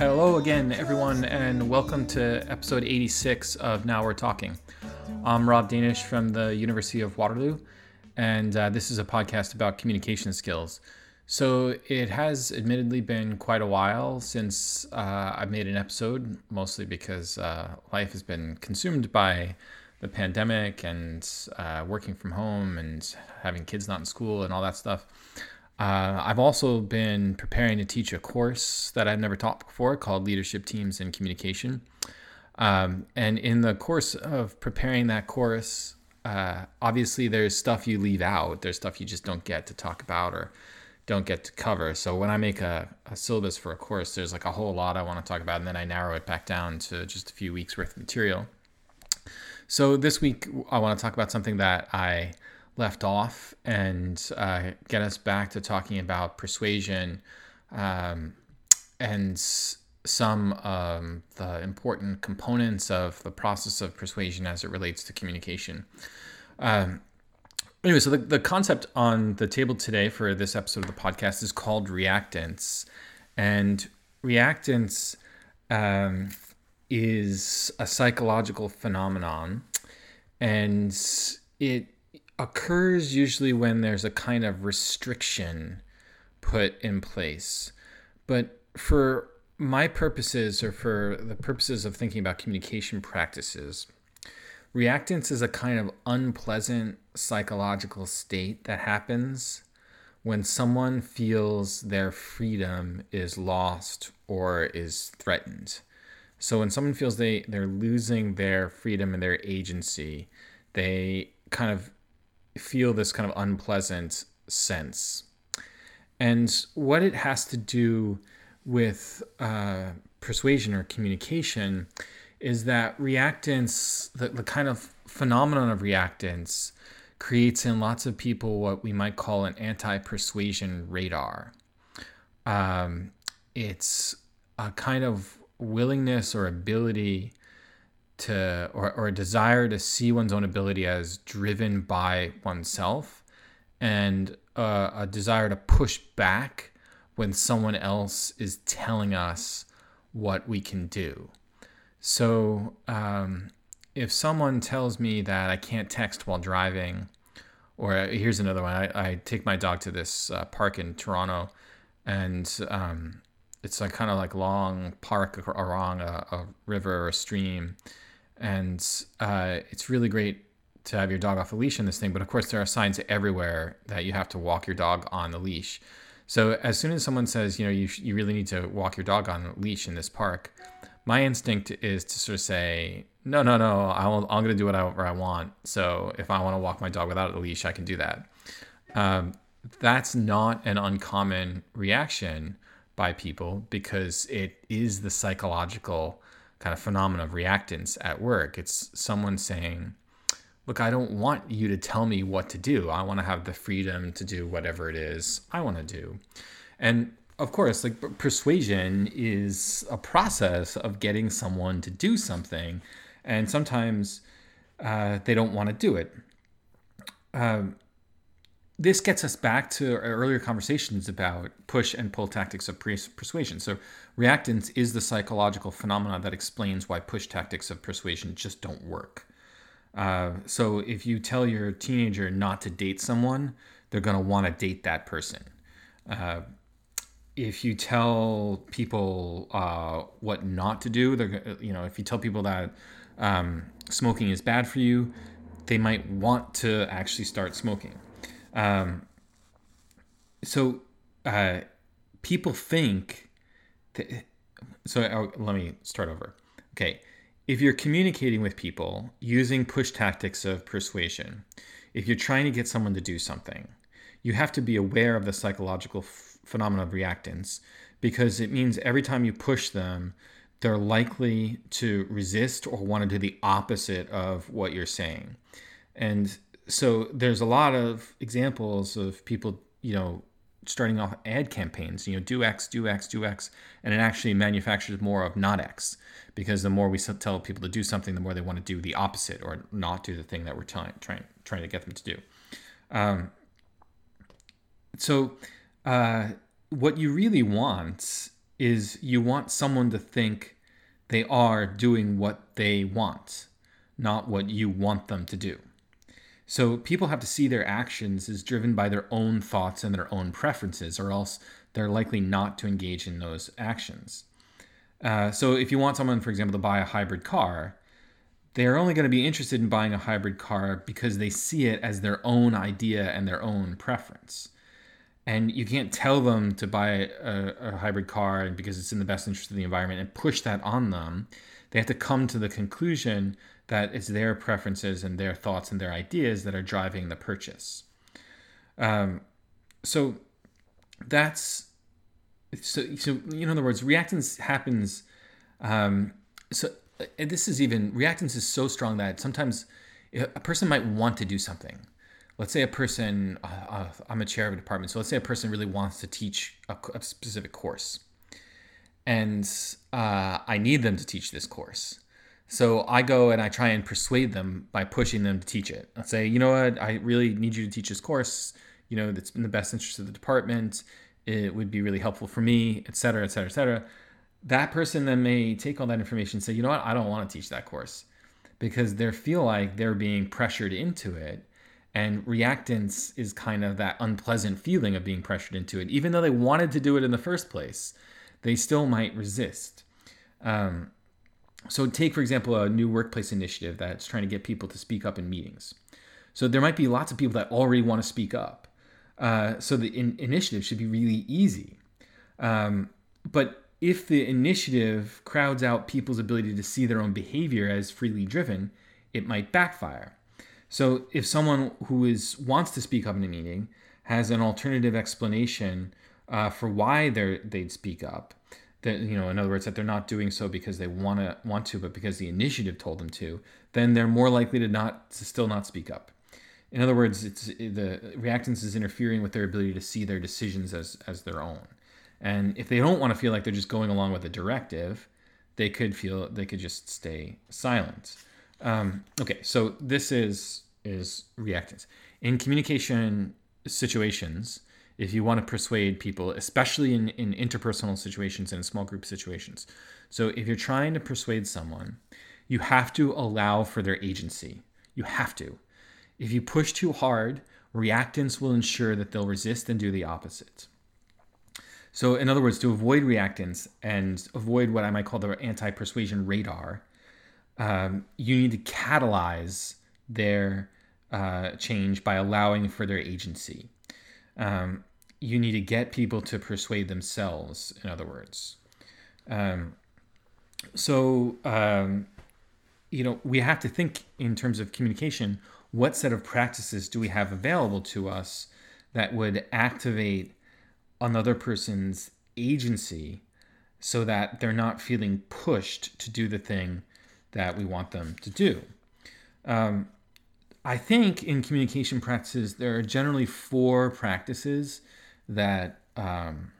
Hello again, everyone, and welcome to episode 86 of Now We're Talking. I'm Rob Danisch from the University of Waterloo, and uh, this is a podcast about communication skills. So, it has admittedly been quite a while since uh, I've made an episode, mostly because uh, life has been consumed by the pandemic and uh, working from home and having kids not in school and all that stuff. Uh, I've also been preparing to teach a course that I've never taught before called Leadership Teams and Communication. Um, and in the course of preparing that course, uh, obviously there's stuff you leave out, there's stuff you just don't get to talk about or don't get to cover. So when I make a, a syllabus for a course, there's like a whole lot I want to talk about, and then I narrow it back down to just a few weeks worth of material. So this week, I want to talk about something that I left off and uh, get us back to talking about persuasion um, and some um, the important components of the process of persuasion as it relates to communication. Um, anyway, so the, the concept on the table today for this episode of the podcast is called reactance. And reactance um, is a psychological phenomenon, and it occurs usually when there's a kind of restriction put in place. But for my purposes, or for the purposes of thinking about communication practices, reactance is a kind of unpleasant psychological state that happens when someone feels their freedom is lost or is threatened. So when someone feels they they're losing their freedom and their agency, they kind of feel this kind of unpleasant sense. And what it has to do with uh, persuasion or communication is that reactance, the, the kind of phenomenon of reactance, creates in lots of people what we might call an anti persuasion radar. Um, it's a kind of willingness or ability to, or, or a desire to see one's own ability as driven by oneself and uh, a desire to push back when someone else is telling us what we can do. So, um, if someone tells me that I can't text while driving, or uh, here's another one I, I take my dog to this uh, park in Toronto, and um, it's like kind of like long park along a, a river or a stream, and uh, it's really great to have your dog off a leash in this thing. But of course, there are signs everywhere that you have to walk your dog on the leash. So as soon as someone says, you know, you, you really need to walk your dog on a leash in this park, my instinct is to sort of say, no, no, no, I I'm going to do whatever I want. So if I want to walk my dog without a leash, I can do that. Um, that's not an uncommon reaction by people because it is the psychological kind of phenomenon of reactance at work. It's someone saying, look, I don't want you to tell me what to do. I want to have the freedom to do whatever it is I want to do. And of course, like persuasion is a process of getting someone to do something, and sometimes uh, they don't want to do it. Um, this gets us back to our earlier conversations about push and pull tactics of persuasion. So, reactance is the psychological phenomenon that explains why push tactics of persuasion just don't work. Uh, so, if you tell your teenager not to date someone, they're going to want to date that person. Uh, if you tell people uh, what not to do, they're you know if you tell people that um, smoking is bad for you, they might want to actually start smoking. Um, so uh, people think. That, so oh, let me start over. Okay, if you're communicating with people using push tactics of persuasion, if you're trying to get someone to do something, you have to be aware of the psychological f- phenomenon of reactance because it means every time you push them, they're likely to resist or want to do the opposite of what you're saying. And so there's a lot of examples of people, you know, starting off ad campaigns. You know, do X, do X, do X, and it actually manufactures more of not X because the more we tell people to do something, the more they want to do the opposite or not do the thing that we're trying trying trying to get them to do. Um, so, uh, what you really want is you want someone to think they are doing what they want, not what you want them to do. So people have to see their actions as driven by their own thoughts and their own preferences, or else they're likely not to engage in those actions. Uh, so if you want someone, for example, to buy a hybrid car, they're only going to be interested in buying a hybrid car because they see it as their own idea and their own preference. And you can't tell them to buy a, a hybrid car because it's in the best interest of the environment and push that on them. They have to come to the conclusion that it's their preferences and their thoughts and their ideas that are driving the purchase. Um, so that's so so in other words reactance happens um, so this is even reactance is so strong that sometimes a person might want to do something. Let's say a person uh, uh, i'm a chair of a department so let's say a person really wants to teach a, a specific course. And uh, i need them to teach this course so i go and i try and persuade them by pushing them to teach it. I say you know what? I really need you to teach this course you know that's in the best interest of the department. It would be really helpful for me et cetera et cetera et cetera. That person then may take all that information and say you know what? I don't want to teach that course because they feel like they're being pressured into it and reactance is kind of that unpleasant feeling of being pressured into it. Even though they wanted to do it in the first place they still might resist. Um, so take for example a new workplace initiative that's trying to get people to speak up in meetings. So there might be lots of people that already want to speak up. Uh, so the in- initiative should be really easy. Um, but if the initiative crowds out people's ability to see their own behavior as freely driven, it might backfire. So if someone who is wants to speak up in a meeting has an alternative explanation uh, for why they they'd speak up, that you know, in other words, that they're not doing so because they want to want to, but because the initiative told them to, then they're more likely to not to still not speak up. In other words, it's the reactance is interfering with their ability to see their decisions as as their own. And if they don't want to feel like they're just going along with a directive, they could feel they could just stay silent. Um, okay, so this is is reactance in communication situations. If you want to persuade people, especially in, in interpersonal situations and small group situations, so if you're trying to persuade someone, you have to allow for their agency. You have to. If you push too hard, reactance will ensure that they'll resist and do the opposite. So, in other words, to avoid reactance and avoid what I might call the anti persuasion radar, um, you need to catalyze their uh, change by allowing for their agency. Um, you need to get people to persuade themselves, in other words. Um, so, um, you know, we have to think in terms of communication what set of practices do we have available to us that would activate another person's agency so that they're not feeling pushed to do the thing that we want them to do. Um, I think in communication practices, there are generally four practices that um,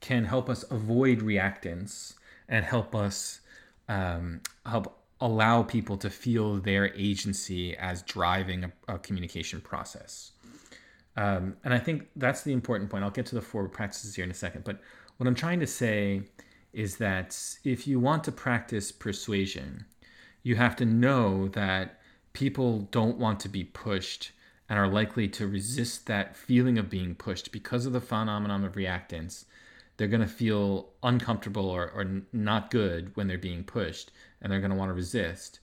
can help us avoid reactance and help us um, help allow people to feel their agency as driving a, a communication process. Um, and I think that's the important point. I'll get to the four practices here in a second. But what I'm trying to say is that if you want to practice persuasion, you have to know that people don't want to be pushed and are likely to resist that feeling of being pushed because of the phenomenon of reactance. They're going to feel uncomfortable or, or not good when they're being pushed, and they're going to want to resist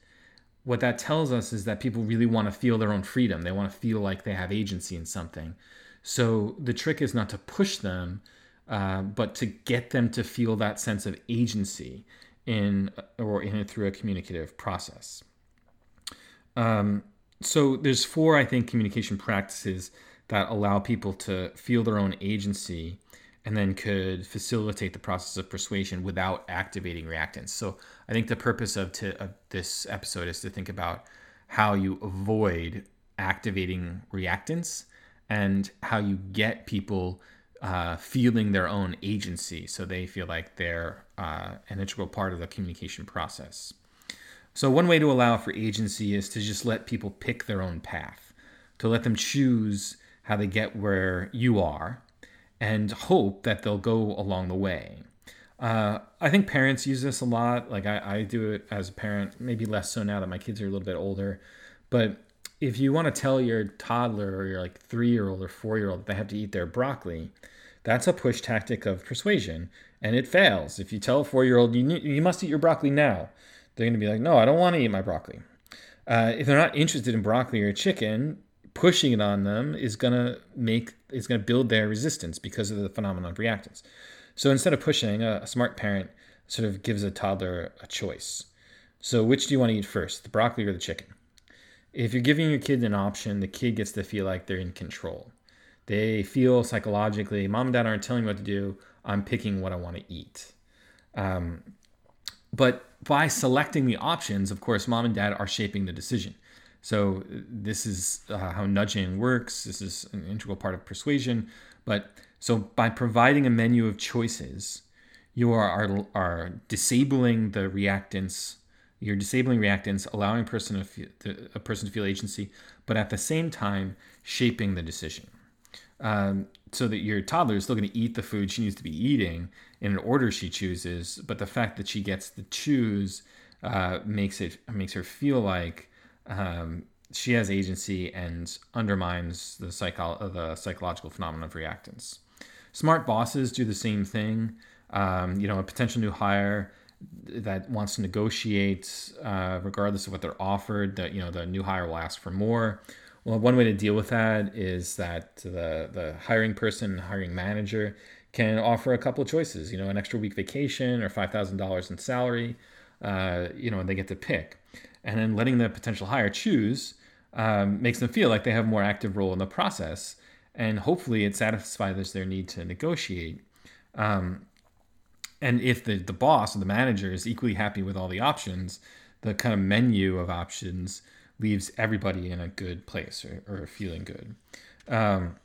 what that tells us is that people really want to feel their own freedom. They want to feel like they have agency in something. So the trick is not to push them, uh, but to get them to feel that sense of agency in or in through a communicative process. Um, so there's four, I think, communication practices that allow people to feel their own agency and then could facilitate the process of persuasion without activating reactance. So I think the purpose of, to, of this episode is to think about how you avoid activating reactance and how you get people uh, feeling their own agency, so they feel like they're uh, an integral part of the communication process. So, one way to allow for agency is to just let people pick their own path, to let them choose how they get where you are, and hope that they'll go along the way. Uh, I think parents use this a lot. Like I, I do it as a parent, maybe less so now that my kids are a little bit older. But if you want to tell your toddler or your like three year old or four year old they have to eat their broccoli, that's a push tactic of persuasion, and it fails. If you tell a four year old you you must eat your broccoli now, they're going to be like, no, I don't want to eat my broccoli. Uh, if they're not interested in broccoli or chicken, pushing it on them is going to make is going to build their resistance because of the phenomenon of reactance. So instead of pushing, a, a smart parent sort of gives a toddler a choice. So which do you want to eat first, the broccoli or the chicken? If you're giving your kid an option, the kid gets to feel like they're in control. They feel psychologically, mom and dad aren't telling me what to do. I'm picking what I want to eat. Um, but by selecting the options, of course, mom and dad are shaping the decision. So this is uh, how nudging works. This is an integral part of persuasion. But so by providing a menu of choices, you are, are, are disabling the reactance. You're disabling reactance, allowing a person to feel, a person to feel agency, but at the same time shaping the decision. Um, so that your toddler is still going to eat the food she needs to be eating in an order she chooses, but the fact that she gets to choose uh, makes it makes her feel like um, she has agency and undermines the psycho- the psychological phenomenon of reactance. Smart bosses do the same thing. Um, you know, a potential new hire that wants to negotiate, uh, regardless of what they're offered, that you know the new hire will ask for more. Well, one way to deal with that is that the the hiring person, hiring manager, can offer a couple of choices. You know, an extra week vacation or five thousand dollars in salary. Uh, you know, and they get to pick, and then letting the potential hire choose um, makes them feel like they have a more active role in the process and hopefully it satisfies their need to negotiate. Um, and if the, the boss or the manager is equally happy with all the options, the kind of menu of options leaves everybody in a good place or, or feeling good. Um,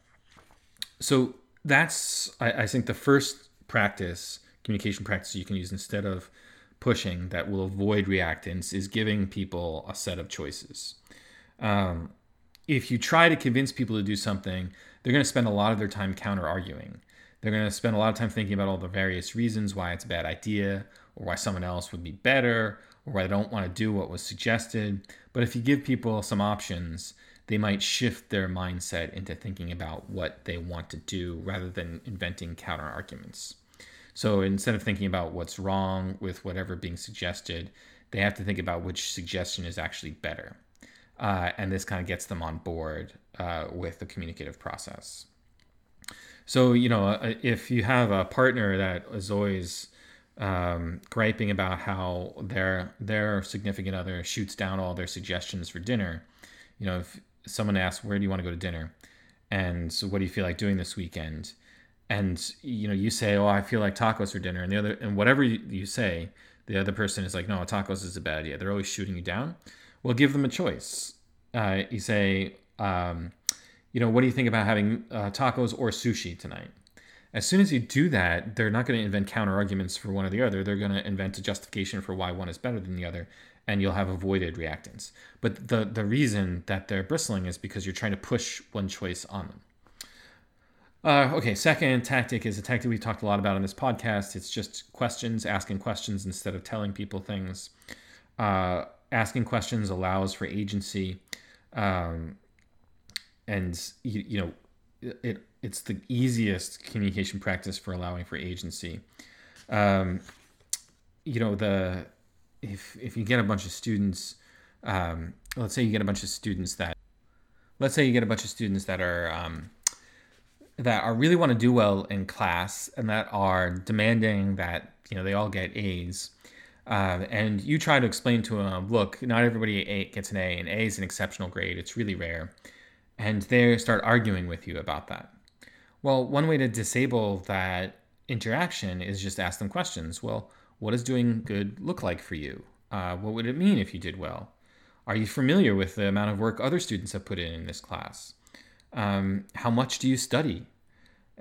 so that's, I, I think, the first practice, communication practice you can use instead of pushing that will avoid reactance is giving people a set of choices. Um, if you try to convince people to do something, they're going to spend a lot of their time counter arguing. They're going to spend a lot of time thinking about all the various reasons why it's a bad idea, or why someone else would be better, or I don't want to do what was suggested. But if you give people some options, they might shift their mindset into thinking about what they want to do rather than inventing counter arguments. So instead of thinking about what's wrong with whatever being suggested, they have to think about which suggestion is actually better. Uh, and this kind of gets them on board uh, with the communicative process. So, you know, uh, if you have a partner that is always um, griping about how their their significant other shoots down all their suggestions for dinner, you know, if someone asks, "Where do you want to go to dinner?" and so, "What do you feel like doing this weekend?" and you know, you say, "Oh, I feel like tacos for dinner," and the other, and whatever you say, the other person is like, "No, tacos is a bad idea." They're always shooting you down. Well, give them a choice. Uh, you say, um, you know, what do you think about having uh, tacos or sushi tonight? As soon as you do that, they're not going to invent counter arguments for one or the other. They're going to invent a justification for why one is better than the other, and you'll have avoided reactance. But the the reason that they're bristling is because you're trying to push one choice on them. Uh, okay, second tactic is a tactic we've talked a lot about on this podcast. It's just questions, asking questions instead of telling people things. Uh, asking questions allows for agency. Um, and you, you know it it's the easiest communication practice for allowing for agency. Um, you know the if if you get a bunch of students um, let's say you get a bunch of students that let's say you get a bunch of students that are um, that are really want to do well in class and that are demanding that you know they all get A's uh, and you try to explain to them look not everybody gets an A and A is an exceptional grade it's really rare and they start arguing with you about that. Well, one way to disable that interaction is just ask them questions. Well, what does doing good look like for you? Uh, what would it mean if you did well? Are you familiar with the amount of work other students have put in in this class? Um, how much do you study?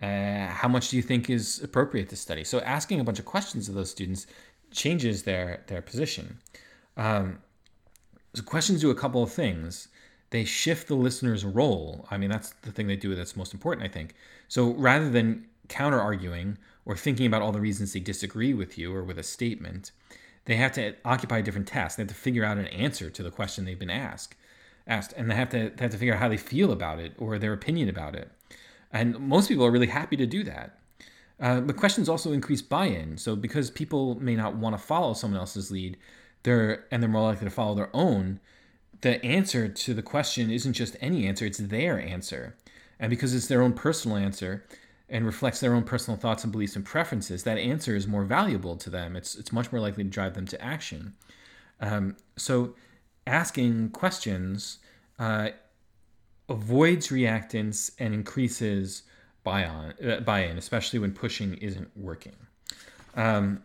Uh, how much do you think is appropriate to study? So asking a bunch of questions of those students changes their their position. Um, so questions do a couple of things. They shift the listener's role. I mean, that's the thing they do that's most important, I think. So rather than counter arguing or thinking about all the reasons they disagree with you or with a statement, they have to occupy a different task. They have to figure out an answer to the question they've been asked, asked, and they have to they have to figure out how they feel about it or their opinion about it. And most people are really happy to do that. Uh, but questions also increase buy-in. So because people may not want to follow someone else's lead, they're and they're more likely to follow their own. The answer to the question isn't just any answer; it's their answer. And because it's their own personal answer and reflects their own personal thoughts and beliefs and preferences, that answer is more valuable to them. It's it's much more likely to drive them to action. Um, so, asking questions uh, avoids reactance and increases buy-on, uh, buy-in, especially when pushing isn't working. Um,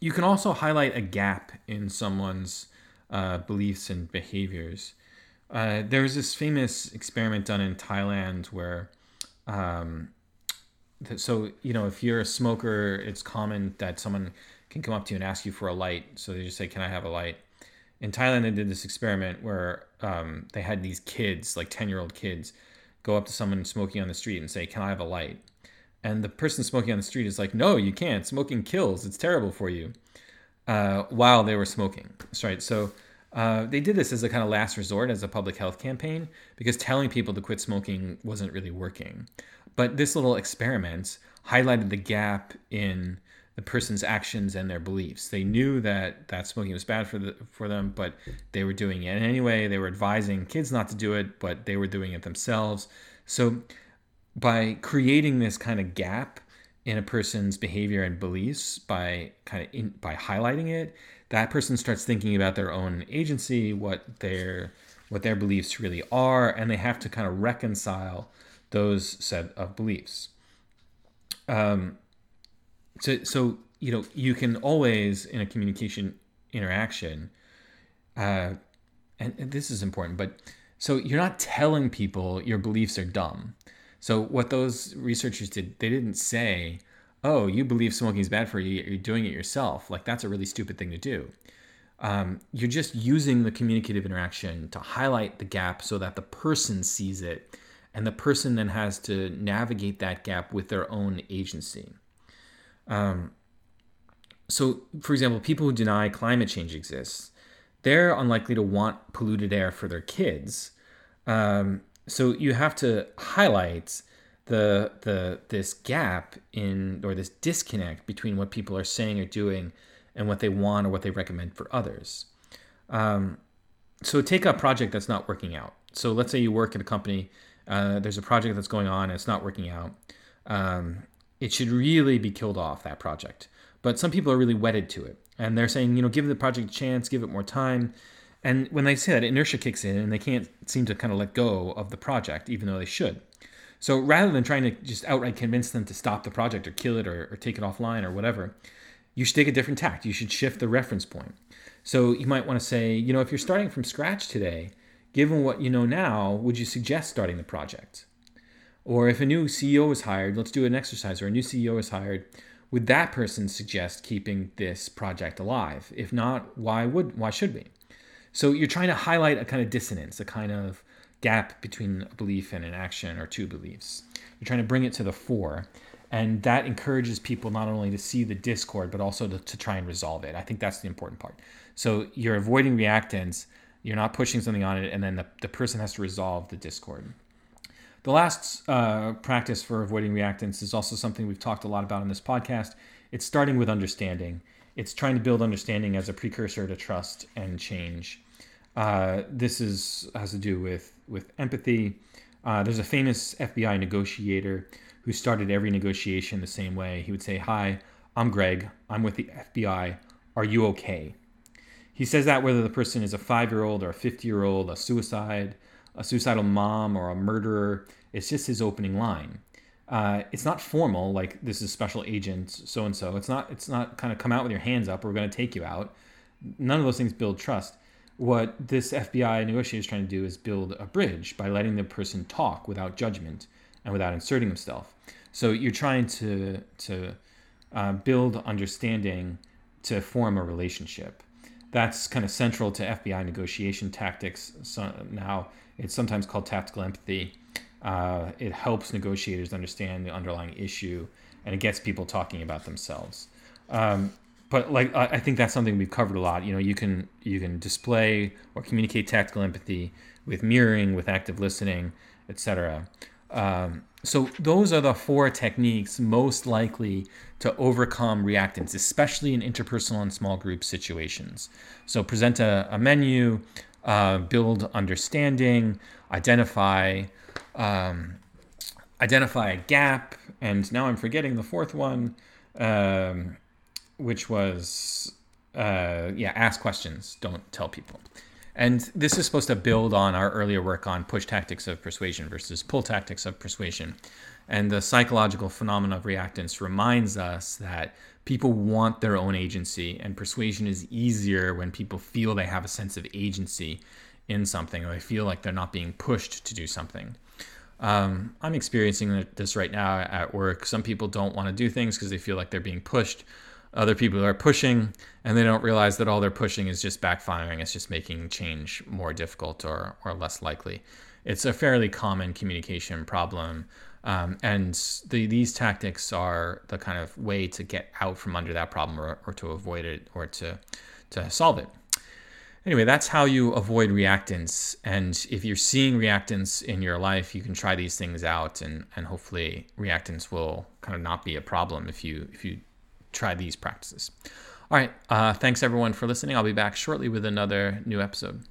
you can also highlight a gap in someone's uh, beliefs and behaviors. Uh, there was this famous experiment done in Thailand where, um, th- so you know, if you're a smoker, it's common that someone can come up to you and ask you for a light. So they just say, "Can I have a light?" In Thailand, they did this experiment where um, they had these kids, like ten-year-old kids, go up to someone smoking on the street and say, "Can I have a light?" And the person smoking on the street is like, "No, you can't. Smoking kills. It's terrible for you." Uh, while they were smoking, right. So uh, they did this as a kind of last resort, as a public health campaign, because telling people to quit smoking wasn't really working. But this little experiment highlighted the gap in the person's actions and their beliefs. They knew that that smoking was bad for the, for them, but they were doing it and anyway. They were advising kids not to do it, but they were doing it themselves. So by creating this kind of gap in a person's behavior and beliefs by kind of in, by highlighting it that person starts thinking about their own agency what their what their beliefs really are and they have to kind of reconcile those set of beliefs. Um, so so you know you can always in a communication interaction uh, and, and this is important but so you're not telling people your beliefs are dumb so what those researchers did, they didn't say, "Oh, you believe smoking is bad for you. You're doing it yourself." Like that's a really stupid thing to do. Um, you're just using the communicative interaction to highlight the gap so that the person sees it, and the person then has to navigate that gap with their own agency. Um, so, for example, people who deny climate change exists, they're unlikely to want polluted air for their kids. Um, so you have to highlight the the this gap in or this disconnect between what people are saying or doing and what they want or what they recommend for others. Um, so take a project that's not working out. So let's say you work at a company, uh, there's a project that's going on and it's not working out. Um, it should really be killed off that project. But some people are really wedded to it, and they're saying, you know, give the project a chance, give it more time. And when they say that, inertia kicks in, and they can't seem to kind of let go of the project, even though they should. So rather than trying to just outright convince them to stop the project or kill it or, or take it offline or whatever, you should take a different tact. You should shift the reference point. So you might want to say, you know, if you're starting from scratch today, given what you know now, would you suggest starting the project? Or if a new CEO is hired, let's do an exercise, or a new CEO is hired, would that person suggest keeping this project alive? If not, why would why should we? So you're trying to highlight a kind of dissonance, a kind of gap between a belief and an action or two beliefs. You're trying to bring it to the fore. And that encourages people not only to see the discord, but also to, to try and resolve it. I think that's the important part. So you're avoiding reactance, you're not pushing something on it, and then the, the person has to resolve the discord. The last uh, practice for avoiding reactance is also something we've talked a lot about in this podcast. It's starting with understanding. It's trying to build understanding as a precursor to trust and change. Uh, this is has to do with with empathy. Uh, there's a famous FBI negotiator who started every negotiation the same way. He would say, "Hi, I'm Greg. I'm with the FBI. Are you okay?" He says that whether the person is a five-year-old or a fifty-year-old, a suicide, a suicidal mom, or a murderer. It's just his opening line. Uh, it's not formal, like this is special agent so and so. It's not. It's not kind of come out with your hands up. We're going to take you out. None of those things build trust. What this FBI negotiator is trying to do is build a bridge by letting the person talk without judgment and without inserting himself. So you're trying to to uh, build understanding to form a relationship. That's kind of central to FBI negotiation tactics. So now it's sometimes called tactical empathy. Uh, it helps negotiators understand the underlying issue, and it gets people talking about themselves. Um, but like I think that's something we've covered a lot. You know, you can you can display or communicate tactical empathy with mirroring, with active listening, etc. Um, so those are the four techniques most likely to overcome reactance, especially in interpersonal and small group situations. So present a, a menu, uh, build understanding, identify um, identify a gap, and now I'm forgetting the fourth one, um, which was uh, yeah, ask questions, don't tell people. And this is supposed to build on our earlier work on push tactics of persuasion versus pull tactics of persuasion. And the psychological phenomena of reactance reminds us that people want their own agency, and persuasion is easier when people feel they have a sense of agency in something or they feel like they're not being pushed to do something. Um, I'm experiencing this right now at work. Some people don't want to do things because they feel like they're being pushed. Other people are pushing and they don't realize that all they're pushing is just backfiring. It's just making change more difficult or, or less likely. It's a fairly common communication problem. Um, and the, these tactics are the kind of way to get out from under that problem or, or to avoid it or to, to solve it. Anyway, that's how you avoid reactance. And if you're seeing reactance in your life, you can try these things out, and, and hopefully reactance will kind of not be a problem if you if you try these practices. All right, uh, thanks everyone for listening. I'll be back shortly with another new episode.